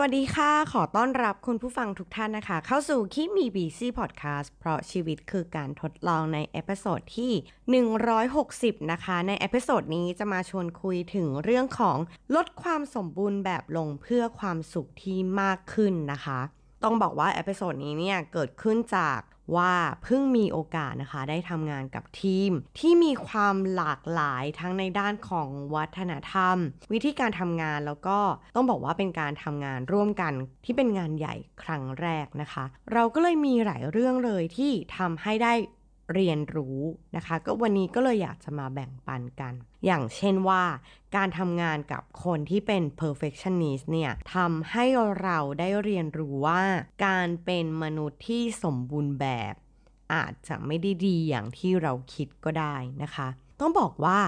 วัสดีค่ะ ขอต้อนรับคุณผู้ฟังทุกท่านนะคะ เข้าสู่ Keep Me Busy Podcast เพราะชีวิตคือการทดลองใน episode ที่ 160 นะคะ ใน episode นี้จะมาชวนคุยถึงเรื่องของลดความสมบูรณ์แบบลงเพื่อความสุขที่มากขึ้นนะคะ ต้องบอกว่า episode นี้เนี่ยเกิดขึ้นจาก ว่าเพิ่งมีโอกาสนะคะได้ทำงานกับทีม ที่มีความหลากหลายทั้งในด้านของวัฒนธรรม วิธีการทำงานแล้วก็ต้องบอกว่าเป็นการทำงานร่วมกันที่เป็นงานใหญ่ครั้งแรกนะคะ เราก็เลยมีหลายเรื่องเลยที่ทำให้ได้ เรียนรู้นะคะ ก็วันนี้ก็เลยอยากจะมาแบ่งปันกัน อย่างเช่นว่า การทำงานกับคนที่เป็น perfectionist เนี่ยทำให้เราได้เรียนรู้ว่า การเป็นมนุษย์ที่สมบูรณ์แบบ อาจจะไม่ได้ดีอย่างที่เราคิดก็ได้นะคะ ต้องบอกว่า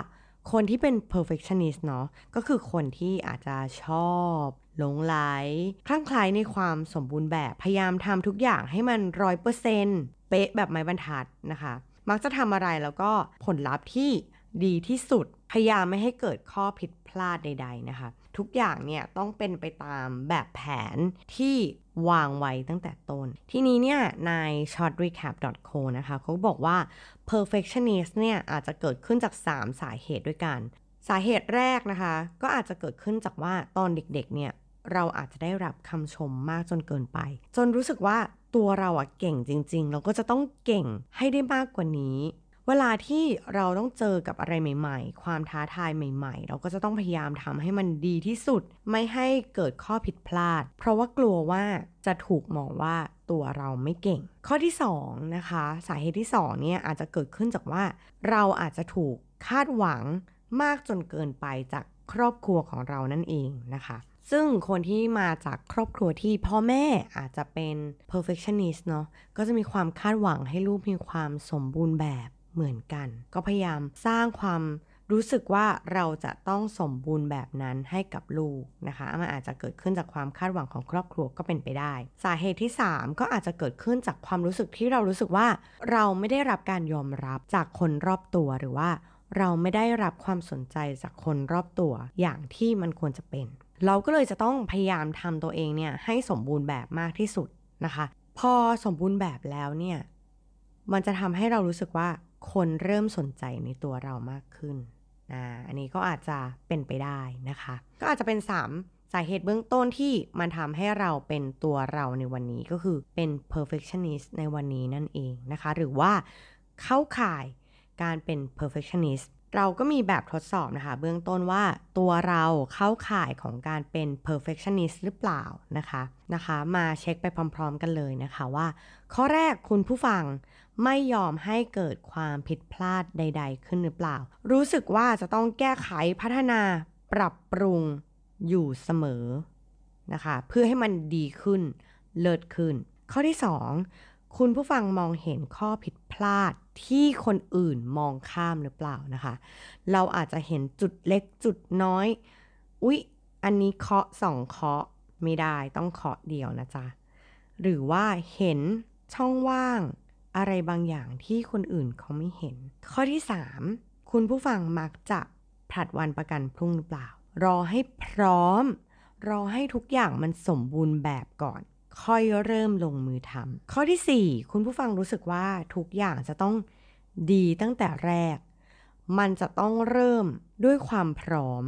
คนที่เป็น perfectionist เนาะก็คือคนที่อาจจะชอบหลงไหลคลั่งไคล้ในความสมบูรณ์แบบพยายามทำทุกอย่างให้มันร้อยเปอร์เซ็นต์ เป๊ะแบบไม้บรรทัดนะคะ มักจะทำอะไรแล้วก็ผลลัพธ์ที่ดีที่สุด พยายามไม่ให้เกิดข้อผิดพลาดใด ๆนะคะ ทุกอย่างเนี่ยต้องเป็นไปตามแบบแผนที่วางไว้ตั้งแต่ต้น ทีนี้เนี่ยใน shortrecap.co นะคะเขาบอกว่า perfectionist เนี่ยอาจจะเกิดขึ้นจาก 3 สาเหตุด้วยกัน สาเหตุแรกนะคะ ก็อาจจะเกิดขึ้นจากว่าตอนเด็กๆเนี่ยเราอาจจะได้รับคำชมมากจนเกินไป จนรู้สึกว่า ตัวเราอะเก่งจริง ๆ เราก็จะต้องเก่งให้ได้มากกว่านี้ เวลาที่เราต้องเจอกับอะไรใหม่ ๆ ความท้าทายใหม่ ๆ เราก็จะต้องพยายามทำให้มันดีที่สุด ไม่ให้เกิดข้อผิดพลาด เพราะว่ากลัวว่าจะถูกมองว่าตัวเราไม่เก่ง ข้อที่2นะคะสาเหตุที่2เนี่ยอาจจะเกิดขึ้นจากว่า เราอาจจะถูกคาดหวังมากจนเกินไปจากครอบครัวของเรานั่นเองนะคะ ซึ่งคนที่มาจากครอบครัวที่พ่อแม่อาจจะเป็น perfectionist เนาะก็จะมีความคาดหวังให้ลูกมีความสมบูรณ์แบบเหมือนกัน ก็พยายามสร้างความรู้สึกว่าเราจะต้องสมบูรณ์แบบนั้นให้กับลูกนะคะมันอาจจะเกิดขึ้นจากความคาดหวังของครอบครัวก็เป็นไปได้ สาเหตุที่ 3 ก็อาจจะเกิดขึ้นจากความรู้สึกที่เรารู้สึกว่า เราไม่ได้รับการยอมรับจากคนรอบตัวหรือว่า เราไม่ได้รับความสนใจจากคนรอบตัวอย่างที่มันควรจะเป็น เราก็เลยจะต้องพยายามทำตัวเองเนี่ยให้สมบูรณ์แบบมากที่สุดนะคะ พอสมบูรณ์แบบแล้วเนี่ย มันจะทำให้เรารู้สึกว่าคนเริ่มสนใจในตัวเรามากขึ้นอ่าอันนี้ก็อาจจะเป็นไปได้นะคะ ก็อาจจะเป็น 3 สาเหตุเบื้องต้นที่มันทำให้เราเป็นตัวเราในวันนี้ก็คือเป็น perfectionist ในวันนี้นั่นเองนะคะ หรือว่าเข้าข่ายการเป็น perfectionist เราก็มีแบบทดสอบนะคะ เบื้องต้นว่าตัวเราเข้าข่ายของการเป็น perfectionist หรือเปล่านะคะนะคะ มาเช็คไปพร้อมๆกันเลยนะคะว่า ข้อแรกคุณผู้ฟังไม่ยอมให้เกิดความผิดพลาดใด ๆ ขึ้นหรือเปล่า รู้สึกว่าจะต้องแก้ไขพัฒนาปรับปรุงอยู่เสมอนะคะ เพื่อให้มันดีขึ้นเลิศขึ้น ข้อที่ 2 คุณผู้ฟังมองเห็นข้อผิดพลาดที่คนอื่นมองข้ามหรือเปล่านะคะ เราอาจจะเห็นจุดเล็กจุดน้อย อุ๊ย อันนี้เคาะสองเคาะไม่ได้ต้องเคาะเดียวนะจ๊ะ หรือว่าเห็นช่องว่างอะไรบางอย่างที่คนอื่นเขาไม่เห็น ข้อที่ 3 คุณผู้ฟังมักจะผลัดวันประกันพรุ่งหรือเปล่า รอให้พร้อม รอให้ทุกอย่างมันสมบูรณ์แบบก่อน ค่อยเริ่มลงมือทำข้อที่ 4 คุณผู้ฟังรู้สึกว่าทุกอย่างจะต้องดีตั้งแต่แรก มันจะต้องเริ่มด้วยความพร้อม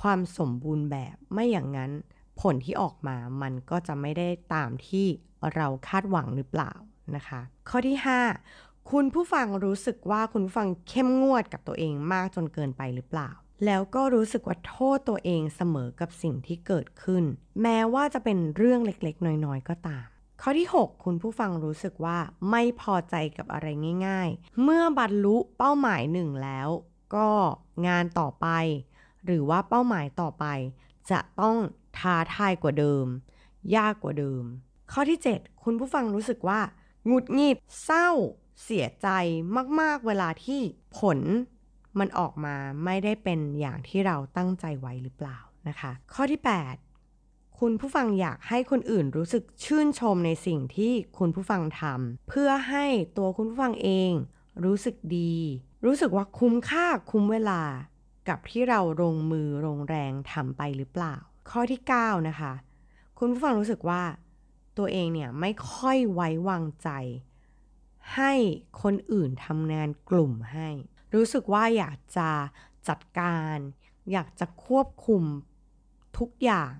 ความสมบูรณ์แบบไม่อย่างนั้น ผลที่ออกมามันก็จะไม่ได้ตามที่เราคาดหวังหรือเปล่านะคะ ข้อที่ 5 คุณผู้ฟังรู้สึกว่าคุณผู้ฟังเข้มงวดกับตัวเองมากจนเกินไปหรือเปล่า แล้วก็รู้สึกว่าโทษตัวเองเสมอกับสิ่งที่เกิดขึ้น แม้ว่าจะเป็นเรื่องเล็กๆ น้อยๆ ก็ตาม ข้อที่ 6 คุณผู้ฟังรู้สึกว่าไม่พอใจกับอะไรง่าย ๆ เมื่อบรรลุเป้าหมายหนึ่งแล้ว ก็งานต่อไป หรือว่าเป้าหมายต่อไป จะต้องท้าทายกว่าเดิม ยากกว่าเดิม ข้อที่ 7 คุณผู้ฟังรู้สึกว่าหงุดหงิดเศร้า เสียใจมากๆ เวลาที่ผล มันออกมาไม่ได้เป็นอย่างที่เราตั้งใจไว้หรือเปล่านะคะ ข้อที่ 8 คุณผู้ฟังอยากให้คนอื่นรู้สึกชื่นชมในสิ่งที่คุณผู้ฟังทำเพื่อให้ตัวคุณผู้ฟังเอง รู้สึกดี รู้สึกว่าคุ้มค่าคุ้มเวลา กับที่เราลงมือลงแรงทำไปหรือเปล่า ข้อที่ 9 นะคะ คุณผู้ฟังรู้สึกว่า ตัวเองเนี่ยไม่ค่อยไว้วางใจ ให้คนอื่นทำงานกลุ่มให้ รู้สึกว่าอยากจะจัดการ อยากจะควบคุมทุกอย่าง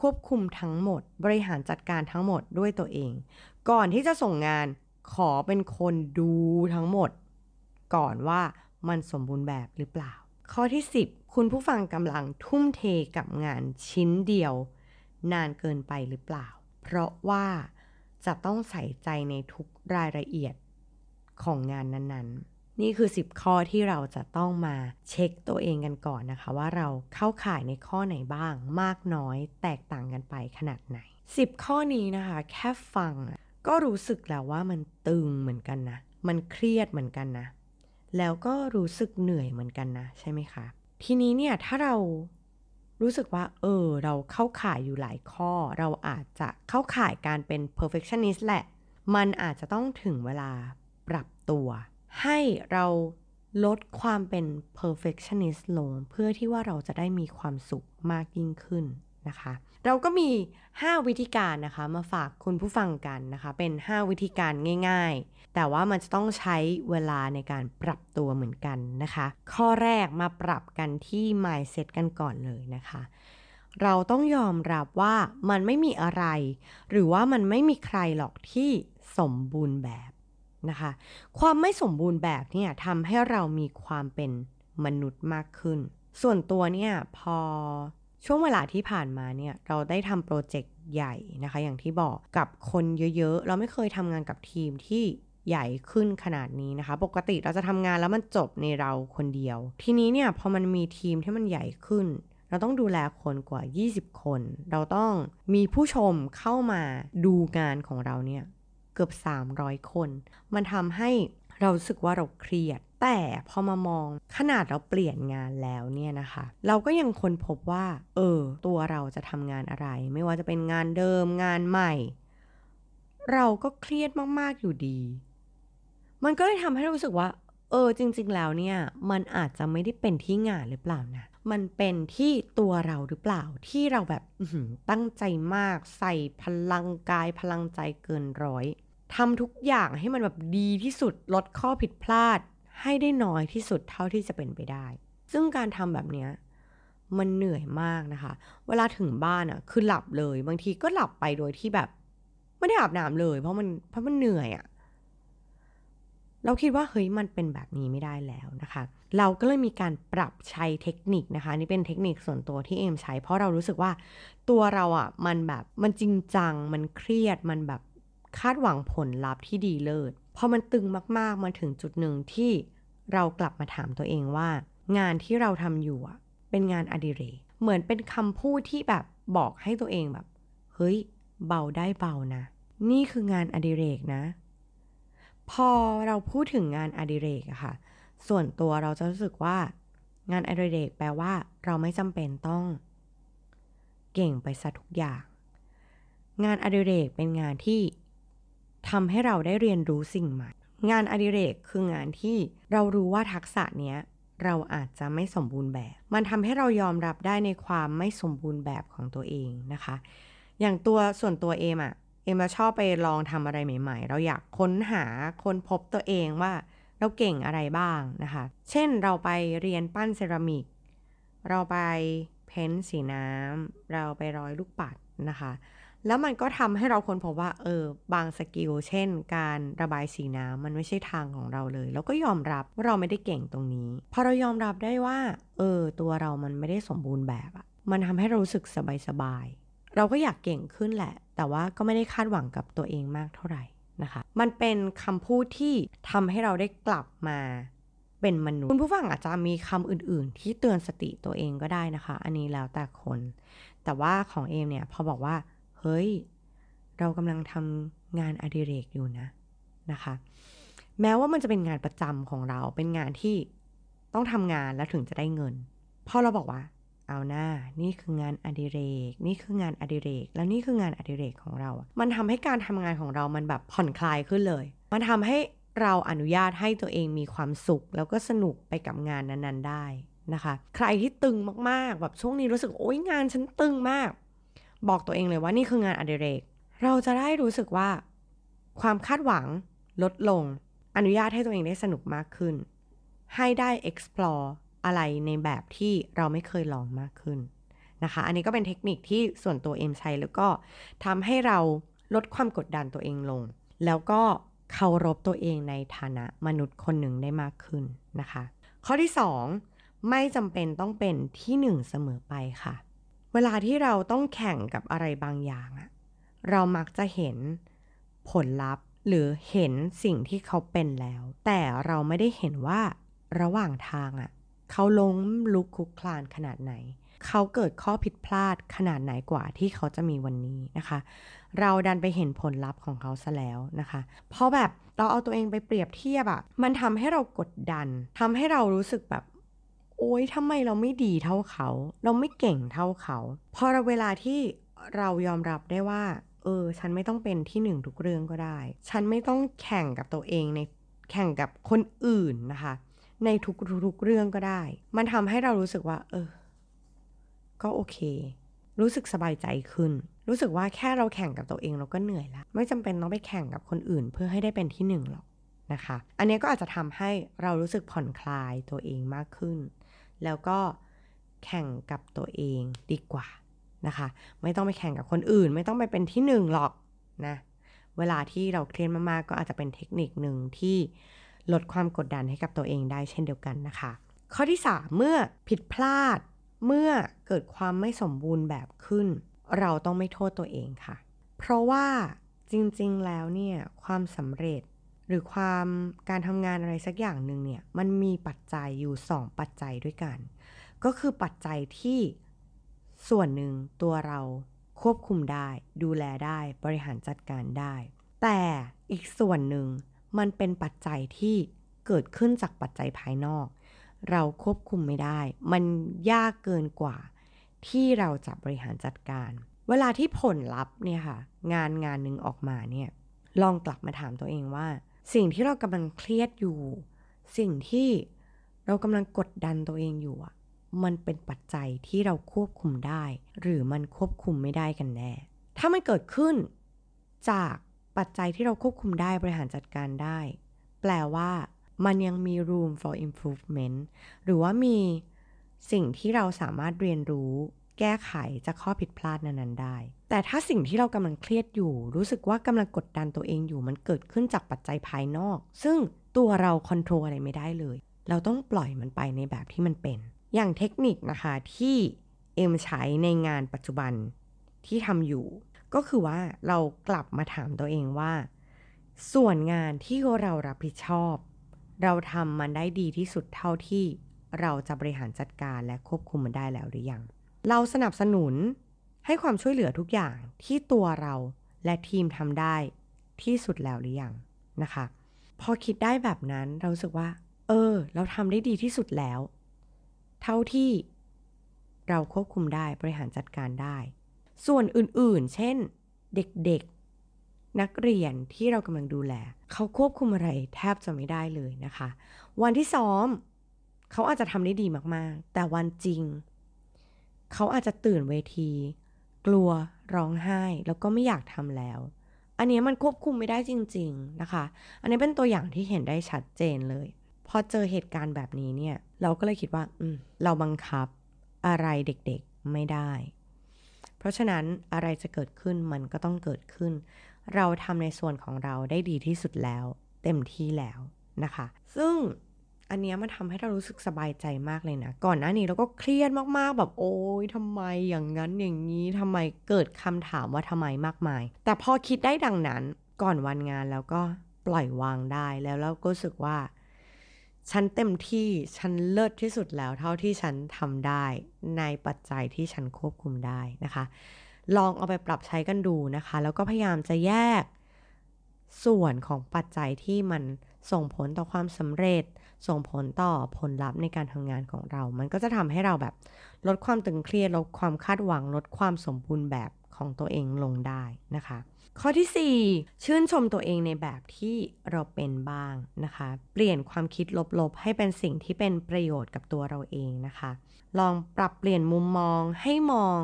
ควบคุมทั้งหมด บริหารจัดการทั้งหมดด้วยตัวเอง ก่อนที่จะส่งงานขอเป็นคนดูทั้งหมด ก่อนว่ามันสมบูรณ์แบบหรือเปล่า ข้อที่ 10 คุณผู้ฟังกำลังทุ่มเทกับงานชิ้นเดียว นานเกินไปหรือเปล่า เพราะว่าจะต้องใส่ใจในทุกรายละเอียดของงานนั้นๆ นี่คือ 10 ข้อที่เราจะต้องมาเช็คตัวเองกันก่อนนะคะ ว่าเราเข้าข่ายในข้อไหนบ้าง มากน้อยแตกต่างกันไปขนาดไหน 10 ข้อนี้นะคะ แค่ฟังก็รู้สึกแล้วว่ามันตึงเหมือนกันนะ มันเครียดเหมือนกันนะ แล้วก็รู้สึกเหนื่อยเหมือนกันนะ ใช่ไหมคะ ทีนี้เนี่ยถ้าเรารู้สึกว่า เออ เราเข้าข่ายอยู่หลายข้อ เราอาจจะเข้าข่ายการเป็น perfectionist แหละ มันอาจจะต้องถึงเวลาปรับตัว ให้เราลดความเป็น perfectionist ลง เพื่อที่ว่าเราจะได้มีความสุขมากยิ่งขึ้นนะคะ เราก็มี 5 วิธีการนะคะมาฝากคุณผู้ฟังกันนะคะ เป็น 5 วิธีการง่าย ๆ แต่ว่ามันจะต้องใช้เวลาในการปรับตัวเหมือนกันนะคะ ข้อแรกมาปรับกันที่ mindset กันก่อนเลยนะคะ เราต้องยอมรับว่ามันไม่มีอะไร หรือว่ามันไม่มีใครหรอกที่สมบูรณ์แบบ นะคะ ความไม่สมบูรณ์แบบเนี่ยทำให้เรามีความเป็นมนุษย์มากขึ้น ส่วนตัวเนี่ยพอช่วงเวลาที่ผ่านมาเนี่ยเราได้ทำโปรเจกต์ใหญ่นะคะ อย่างที่บอกกับคนเยอะๆ เราไม่เคยทำงานกับทีมที่ใหญ่ขึ้นขนาดนี้นะคะ ปกติเราจะทำงานแล้วมันจบในเราคนเดียว ทีนี้เนี่ยพอมันมีทีมที่มันใหญ่ขึ้น เราต้องดูแลคนกว่า 20 คน เราต้องมีผู้ชมเข้ามาดูงานของเราเนี่ย เกือบ 300 คน มันทำให้เรารู้สึกว่าเราเครียด แต่พอมามองขนาดเราเปลี่ยนงานแล้วเนี่ยนะคะ เราก็ยังค้นพบว่า เออ ตัวเราจะทำงานอะไร ไม่ว่าจะเป็นงานเดิมงานใหม่ เราก็เครียดมากๆอยู่ดี มันก็เลยทำให้รู้สึกว่า เออจริง ๆ แล้วเนี่ย มันอาจจะไม่ได้เป็นที่งานหรือเปล่านะ มันเป็นที่ตัวเราหรือเปล่าที่เราแบบตั้งใจมากใส่พลังกายพลังใจเกินร้อยทำทุกอย่างให้มันแบบดีที่สุดลดข้อผิดพลาด ให้ได้น้อยที่สุดเท่าที่จะเป็นไปได้ ซึ่งการทำแบบเนี้ยมันเหนื่อยมากนะคะ เวลาถึงบ้านอะ่ะ คือหลับเลย บางทีก็หลับไปโดยที่แบบ ไม่ได้อาบน้ำเลย เพราะมันเพราะมันเหนื่อยอะ่ะ เราคิดว่าเฮ้ยมันเป็นแบบนี้ไม่ได้แล้วนะคะ เราก็เลยมีการปรับใช้เทคนิคนะคะ นี่เป็นเทคนิคส่วนตัวที่เอมใช้ เพราะเรารู้สึกว่าตัวเราอะ่ะมันแบบมันจริงจัง มันเครียดมันแบบคาดหวังผลลัพธ์ที่ดีเลิศพอมันตึงมากๆมาถึงจุดหนึ่งที่เรากลับมาถามตัวเองว่า งานที่เราทำอยู่อะเป็นงานอดิเรกเหมือนเป็นคำพูดที่แบบบอกให้ตัวเองแบบ เฮ้ย เบาได้เบานะ นี่คืองานอดิเรกนะ พอเราพูดถึงงานอดิเรกอะค่ะ ส่วนตัวเราจะรู้สึกว่า งานอดิเรกแปลว่า เราไม่จำเป็นต้อง เก่งไปซะทุกอย่าง งานอดิเรกเป็นงานที่ทำให้เราได้เรียนรู้สิ่งใหม่ งานอดิเรกคืองานที่เรารู้ว่าทักษะเนี้ยเราอาจจะไม่สมบูรณ์แบบ มันทำให้เรายอมรับได้ในความไม่สมบูรณ์แบบของตัวเองนะคะ อย่างตัวส่วนตัวเอมอะ เอ็มชอบไปลองทำอะไรใหม่ ๆ เราอยากค้นหาค้นพบตัวเองว่าเราเก่งอะไรบ้างนะคะ เช่นเราไปเรียนปั้นเซรามิก เราไป paint สีน้ำ เราไปร้อยลูกปัดนะคะ แล้วมันก็ทำให้เราค้นพบว่าเออบาง skill เช่น การระบายสีน้ำมันไม่ใช่ทางของเราเลย แล้วก็ยอมรับว่าเราไม่ได้เก่งตรงนี้ พอเรายอมรับได้ว่า เออ ตัวเรามันไม่ได้สมบูรณ์แบบอะมันทำให้เรารู้สึกสบายๆ เราก็อยากเก่งขึ้นแหละ แต่ว่าก็ไม่ได้คาดหวังกับตัวเองมากเท่าไหร่นะคะ มันเป็นคำพูดที่ทำให้เราได้กลับมาเป็นมนุษย์คุณผู้ฟังอาจจะมีคำอื่น ๆ ที่เตือนสติตัวเองก็ได้นะคะ อันนี้แล้วแต่คน แต่ว่าของเอมเนี่ยพอบอกว่า เฮ้ย เรากำลังทำงานอดิเรกอยู่นะนะคะ แม้ว่ามันจะเป็นงานประจำของเราเป็นงานที่ต้องทำงานแล้วถึงจะได้เงินพอเราบอกว่า เอาหน้า นี่คืองานอดิเรก นี่คืองานอดิเรก แล้วนี่คืองานอดิเรกของเรา มันทำให้การทำงานของเรามันแบบผ่อนคลายขึ้นเลย มันทำให้เราอนุญาตให้ตัวเองมีความสุข แล้วก็สนุกไปกับงานนั้นๆได้นะคะ ใครที่ตึงมากๆ แบบช่วงนี้รู้สึกโอ๊ยงานฉันตึงมาก บอกตัวเองเลยว่านี่คืองานอดิเรก เราจะได้รู้สึกว่า ความคาดหวังลดลง อนุญาตให้ตัวเองได้สนุกมากขึ้น ให้ได้ explore อะไรในแบบที่เราไม่เคยลองมากขึ้นนะคะ อันนี้ก็เป็นเทคนิคที่ส่วนตัวเอ็มใช้แล้วก็ทำให้เราลดความกดดันตัวเองลง แล้วก็เคารพตัวเองในฐานะมนุษย์คนหนึ่งได้มากขึ้นนะคะ ข้อที่ 2 ไม่จำเป็นต้องเป็นที่หนึ่งเสมอไปค่ะ เวลาที่เราต้องแข่งกับอะไรบางอย่าง เรามักจะเห็นผลลัพธ์หรือเห็นสิ่งที่เขาเป็นแล้ว แต่เราไม่ได้เห็นว่าระหว่างทางอะ เขาล้มลุกคลุกคลานขนาดไหน เขาเกิดข้อผิดพลาดขนาดไหนกว่าที่เขาจะมีวันนี้นะคะ เราดันไปเห็นผลลัพธ์ของเขาซะแล้วนะคะ เพราะแบบเราเอาตัวเองไปเปรียบเทียบอะมันทำให้เรากดดันทำให้เรารู้สึกแบบโอ๊ยทำไมเราไม่ดีเท่าเขา เราไม่เก่งเท่าเขา พอเราเวลาที่เรายอมรับได้ว่า เออ ฉันไม่ต้องเป็นที่หนึ่งทุกเรื่องก็ได้ ฉันไม่ต้องแข่งกับตัวเองในแข่งกับคนอื่นนะคะ ในทุกๆเรื่องก็ได้ มันทำให้เรารู้สึกว่า เออ ก็โอเค รู้สึกสบายใจขึ้น รู้สึกว่าแค่เราแข่งกับตัวเองเราก็เหนื่อยละไม่จำเป็นต้องไปแข่งกับคนอื่น เพื่อให้ได้เป็นที่หนึ่งหรอกนะคะ อันนี้ก็อาจจะทำให้เรารู้สึกผ่อนคลายตัวเองมากขึ้น แล้วก็แข่งกับตัวเองดีกว่านะคะ ไม่ต้องไปแข่งกับคนอื่น ไม่ต้องไปเป็นที่หนึ่งหรอกนะ เวลาที่เราเครียดมากๆก็อาจจะเป็นเทคนิคหนึ่งที่ ลดความกดดันให้กับตัวเองได้เช่นเดียวกันนะคะ ข้อที่ 3 เมื่อผิดพลาด เมื่อเกิดความไม่สมบูรณ์แบบขึ้น เราต้องไม่โทษตัวเองค่ะ เพราะว่าจริงๆแล้วเนี่ยความสำเร็จหรือความการทำงานอะไรสักอย่างหนึ่งเนี่ยมันมีปัจจัยอยู่ 2 ปัจจัยด้วยกัน ก็คือปัจจัยที่ส่วนหนึ่งตัวเราควบคุมได้ ดูแลได้บริหารจัดการได้ แต่อีกส่วนหนึ่ง มันเป็นปัจจัยที่เกิดขึ้นจากปัจจัยภายนอก เราควบคุมไม่ได้ มันยากเกินกว่า ที่เราจะบริหารจัดการ เวลาที่ผลลัพธ์เนี่ยค่ะ งานงานหนึ่งออกมาเนี่ยลองกลับมาถามตัวเองว่า สิ่งที่เรากำลังเครียดอยู่ สิ่งที่เรากำลังกดดันตัวเองอยู่อะมันเป็นปัจจัยที่เราควบคุมได้ หรือมันควบคุมไม่ได้กันแน่ ถ้ามันเกิดขึ้นจาก ปัจจัยที่เราควบคุมได้บริหารจัดการได้ แปลว่ามันยังมี room for improvement หรือว่ามีสิ่งที่เราสามารถเรียนรู้ แก้ไขจากข้อผิดพลาดนั้นๆได้ แต่ถ้าสิ่งที่เรากำลังเครียดอยู่ รู้สึกว่ากำลังกดดันตัวเองอยู่มันเกิดขึ้นจากปัจจัยภายนอก ซึ่งตัวเราคอนโทรลอะไรไม่ได้เลย เราต้องปล่อยมันไปในแบบที่มันเป็น อย่างเทคนิคนะคะที่เอ็มใช้ในงานปัจจุบันที่ทำอยู่ ก็คือว่าเรากลับมาถามตัวเองว่า ส่วนงานที่เรารับผิดชอบ เราทำมันได้ดีที่สุดเท่าที่เราจะบริหารจัดการและควบคุมมันได้แล้วหรือยัง เราสนับสนุนให้ความช่วยเหลือทุกอย่างที่ตัวเราและทีมทำได้ที่สุดแล้วหรือยังนะคะ พอคิดได้แบบนั้นเราสึกว่า เออ เราทำได้ดีที่สุดแล้ว เท่าที่เราควบคุมได้บริหารจัดการได้ ส่วนอื่นๆ เช่น เด็กๆ นักเรียนที่เรากำลังดูแล เขาควบคุมอะไรแทบจะไม่ได้เลยนะคะ วันที่ซ้อม เขาอาจจะทำได้ดีมากๆ แต่วันจริง เขาอาจจะตื่นเวที กลัวร้องไห้แล้วก็ไม่อยากทำแล้ว อันนี้มันควบคุมไม่ได้จริง ๆนะคะ อันนี้เป็นตัวอย่างที่เห็นได้ชัดเจนเลย พอเจอเหตุการณ์แบบนี้เนี่ย เราก็เลยคิดว่า อืม เราบังคับอะไรเด็กๆไม่ได้ เพราะฉะนั้นอะไรจะเกิดขึ้นมันก็ต้องเกิดขึ้น เราทำในส่วนของเราได้ดีที่สุดแล้ว เต็มที่แล้วนะคะ ซึ่งอันเนี้ยมันทำให้เรารู้สึกสบายใจมากเลยนะ ก่อนหน้านี้เราก็เครียดมากๆ แบบโอ๊ยทำไมอย่างนั้นอย่างนี้ทำไมเกิดคำถามว่าทำไมมากมาย แต่พอคิดได้ดังนั้นก่อนวันงานแล้วก็ปล่อยวางได้แล้วเราก็รู้สึกว่า ฉันเต็มที่ฉันเลิศที่สุดแล้วเท่าที่ฉันทำได้ในปัจจัยที่ฉันควบคุมได้นะคะ ลองเอาไปปรับใช้กันดูนะคะ แล้วก็พยายามจะแยกส่วนของปัจจัยที่มันส่งผลต่อความสำเร็จ ส่งผลต่อผลลัพธ์ในการทำงานของเรา มันก็จะทำให้เราแบบลดความตึงเครียด ลดความคาดหวัง ลดความสมบูรณ์แบบของตัวเองลงได้นะคะ ข้อที่ 4 ชื่นชมตัวเองในแบบที่เราเป็นบ้างนะคะ เปลี่ยนความคิดลบๆ ให้เป็นสิ่งที่เป็นประโยชน์กับตัวเราเองนะคะ ลองปรับเปลี่ยนมุมมองให้มอง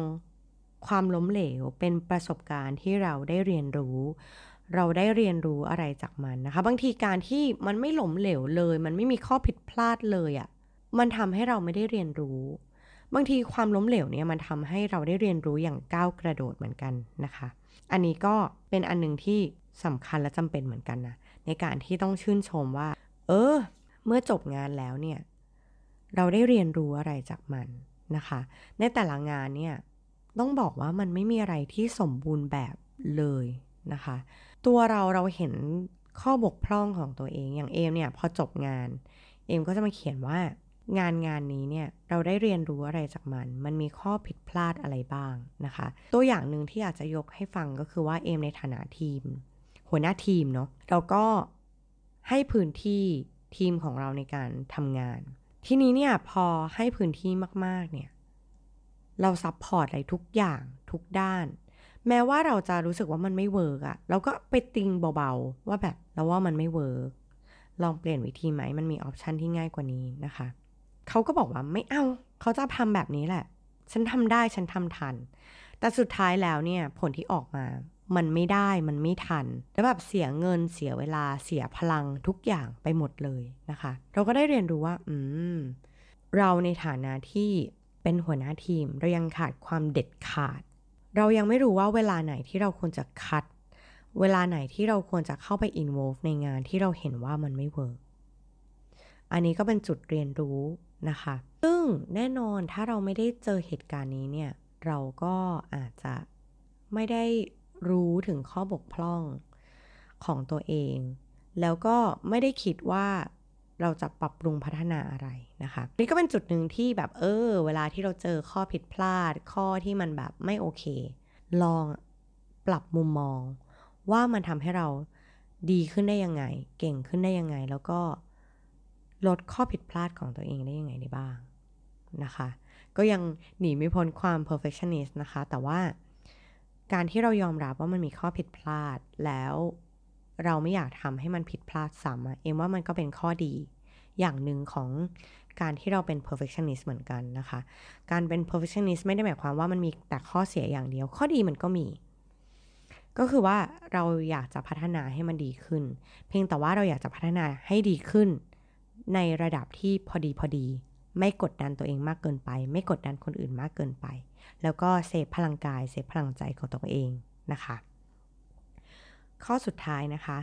ความล้มเหลวเป็นประสบการณ์ที่เราได้เรียนรู้ เราได้เรียนรู้อะไรจากมันนะคะ บางทีการที่มันไม่ล้มเหลวเลย มันไม่มีข้อผิดพลาดเลยอะ่ะมันทำให้เราไม่ได้เรียนรู้ บางทีความล้มเหลวเนี่ยมันทำให้เราได้เรียนรู้อย่างก้าวกระโดดเหมือนกันนะคะ อันนี้ก็เป็นอันหนึ่งที่สำคัญและจำเป็นเหมือนกันนะในการที่ต้องชื่นชมว่า เออ เมื่อจบงานแล้วเนี่ยเราได้เรียนรู้อะไรจากมันนะคะ ในแต่ละงานเนี่ยต้องบอกว่ามันไม่มีอะไรที่สมบูรณ์แบบเลยนะคะ ตัวเราเราเห็นข้อบกพร่องของตัวเองอย่างเอมเนี่ยพอจบงาน เอมก็จะมาเขียนว่า งานงานนี้เนี่ยเราได้เรียนรู้อะไรจากมัน มันมีข้อผิดพลาดอะไรบ้างนะคะ ตัวอย่างหนึ่งที่อยากจะยกให้ฟังก็คือว่าเอมในฐานะทีม หัวหน้าทีมเนาะเราก็ให้พื้นที่ทีมของเราในการทำงาน ทีนี้เนี่ยพอให้พื้นที่มาก ๆ เนี่ย เรา support อะไรทุกอย่างทุกด้าน แม้ว่าเราจะรู้สึกว่ามันไม่ work อะเราก็ไปติงเบา ๆ ว่าแบบเราว่ามันไม่ work ลองเปลี่ยนวิธีไหมมันมี option ที่ง่ายกว่านี้นะคะ เขาก็บอกว่าไม่เอาเขาจะทำแบบนี้แหละ ฉันทำได้ฉันทำทัน แต่สุดท้ายแล้วเนี่ยผลที่ออกมา มันไม่ได้มันไม่ทัน แล้วแบบเสียเงินเสียเวลาเสียพลังทุกอย่างไปหมดเลยนะคะ เราก็ได้เรียนรู้ว่า อืม เราในฐานะที่เป็นหัวหน้าทีม เรายังขาดความเด็ดขาด เรายังไม่รู้ว่าเวลาไหนที่เราควรจะ cut เวลาไหนที่เราควรจะเข้าไป involve ในงานที่เราเห็นว่ามันไม่ workอันนี้ก็เป็นจุดเรียนรู้ นะคะ ซึ่งแน่นอนถ้าเราไม่ได้เจอเหตุการณ์นี้เนี่ย เราก็อาจจะไม่ได้รู้ถึงข้อบกพร่องของตัวเอง แล้วก็ไม่ได้คิดว่าเราจะปรับปรุงพัฒนาอะไรนะคะ นี่ก็เป็นจุดหนึ่งที่แบบเออ เวลาที่เราเจอข้อผิดพลาด ข้อที่มันแบบไม่โอเค ลองปรับมุมมอง ว่ามันทำให้เราดีขึ้นได้ยังไง เก่งขึ้นได้ยังไง แล้วก็ ลดข้อผิดพลาดของตัวเองได้ยังไงได้บ้างนะคะ ก็ยังหนีไม่พ้นความ perfectionist นะคะ แต่ว่าการที่เรายอมรับว่ามันมีข้อผิดพลาดแล้วเราไม่อยากทำให้มันผิดพลาดซ้ำเอ็มว่ามันก็เป็นข้อดีอย่างหนึ่งของการที่เราเป็น perfectionist เหมือนกันนะคะ การเป็น perfectionist ไม่ได้หมายความว่ามันมีแต่ข้อเสียอย่างเดียว ข้อดีมันก็มี ก็คือว่าเราอยากจะพัฒนาให้มันดีขึ้น เพียงแต่ว่าเราอยากจะพัฒนาให้ดีขึ้น ในระดับที่พอดีพอดี ไม่กดดันตัวเองมากเกินไป ไม่กดดันคนอื่นมากเกินไป แล้วก็เซฟพลังกายเซฟพลังใจของตัวเองนะคะ ข้อสุดท้ายนะคะ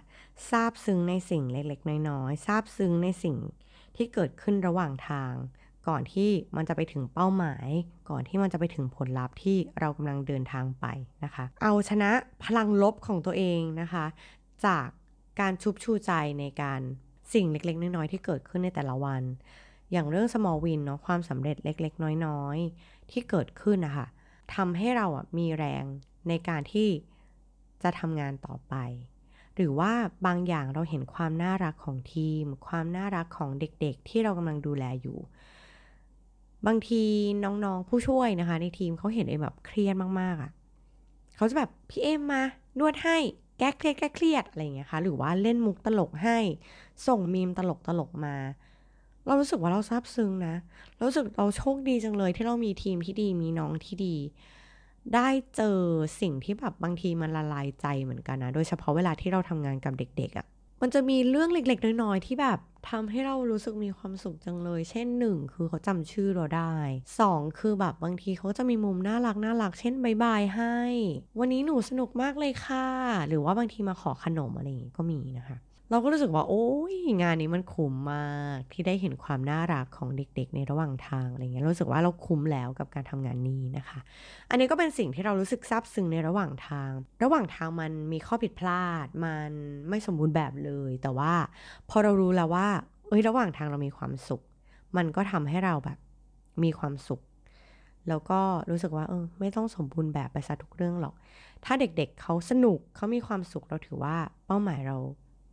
ซาบซึ้งในสิ่งเล็กๆ น้อยๆซาบซึ้งในสิ่งที่เกิดขึ้นระหว่างทาง ก่อนที่มันจะไปถึงเป้าหมาย ก่อนที่มันจะไปถึงผลลัพธ์ที่เรากำลังเดินทางไปนะคะ เอาชนะพลังลบของตัวเองนะคะ จากการชุบชูใจในการ สิ่งเล็กๆ น้อยๆ ที่เกิดขึ้นในแต่ละวัน อย่างเรื่อง small win เนาะความสำเร็จเล็กๆ น้อยๆ ที่เกิดขึ้นนะคะทำให้เราอะมีแรงในการที่จะทำงานต่อไป หรือว่าบางอย่างเราเห็นความน่ารักของทีม ความน่ารักของเด็กๆ ที่เรากำลังดูแลอยู่ บางทีน้องๆผู้ช่วยนะคะ ในทีมเขาเห็นเอ็มแบบเครียดมากๆอะ่ะเขาจะแบบพี่เอ็มมานวดให้ แก้เครียดแก้เครียดอะไรอย่างเงี้ยคะหรือว่าเล่นมุกตลกให้ ส่งมีมตลกตลกมา เรารู้สึกว่าเราซาบซึ้งนะ รู้สึกเราโชคดีจังเลยที่เรามีทีมที่ดี มีน้องที่ดี ได้เจอสิ่งที่แบบบางทีมันละลายใจเหมือนกันนะ โดยเฉพาะเวลาที่เราทำงานกับเด็กๆอะ่ะ มันจะมีเรื่องเล็กๆน้อยๆที่แบบ ทำให้เรารู้สึกมีความสุขจังเลย เช่นหนึ่งคือเขาจำชื่อเราได้สองคือแบบบางทีเขาจะมีมุมน่ารักน่ารัก เช่นบายบายให้ วันนี้หนูสนุกมากเลยค่ะ หรือว่าบางทีมาขอขนมอะไรอย่างงี้ก็มีนะคะ เราก็รู้สึกว่าโอ้ยงานนี้มันคุ้มมากที่ได้เห็นความน่ารักของเด็กๆ ในระหว่างทางอะไรเงี้ยรู้สึกว่าเราคุ้มแล้วกับการทำงานนี้นะคะ อันนี้ก็เป็นสิ่งที่เรารู้สึกซาบซึ้งในระหว่างทาง ระหว่างทางมันมีข้อผิดพลาด มันไม่สมบูรณ์แบบเลย แต่ว่าพอเรารู้แล้วว่า เอ้ยระหว่างทางเรามีความสุข มันก็ทำให้เราแบบมีความสุข แล้วก็รู้สึกว่าเออไม่ต้องสมบูรณ์แบบไปซะทุกเรื่องหรอก ถ้าเด็กๆเเขาสนุกเขามีความสุขเราถือว่าเป้าหมายเรา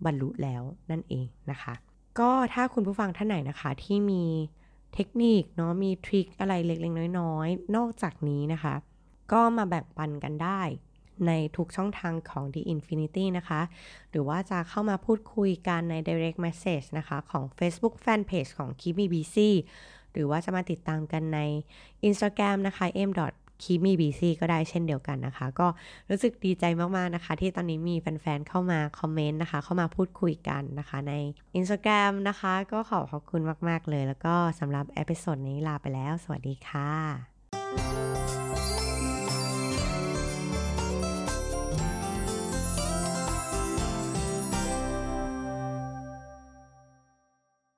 บรรลุแล้วนั่นเองนะคะ ก็ถ้าคุณผู้ฟังท่านไหนนะคะที่มีเทคนิคเนาะมีทริคอะไรเล็กๆน้อยๆ นอกจากนี้นะคะ ก็มาแบ่งปันกันได้ในทุกช่องทางของ The Infinity นะคะ หรือว่าจะเข้ามาพูดคุยกันใน direct message นะคะ ของ Facebook Fanpage ของ Keep Me Busy หรือว่าจะมาติดตามกันใน Instagram นะคะ m คีมีบีซีก็ได้เช่นเดียวกันนะคะ ก็รู้สึกดีใจมาก ๆ นะคะ ที่ตอนนี้มีแฟน ๆ เข้ามา comment นะคะ เข้ามาพูดคุยกันนะคะ ใน Instagram นะคะ ก็ขอขอบคุณมาก ๆ เลย แล้วก็สำหรับ episode นี้ลาไปแล้ว สวัสดีค่ะ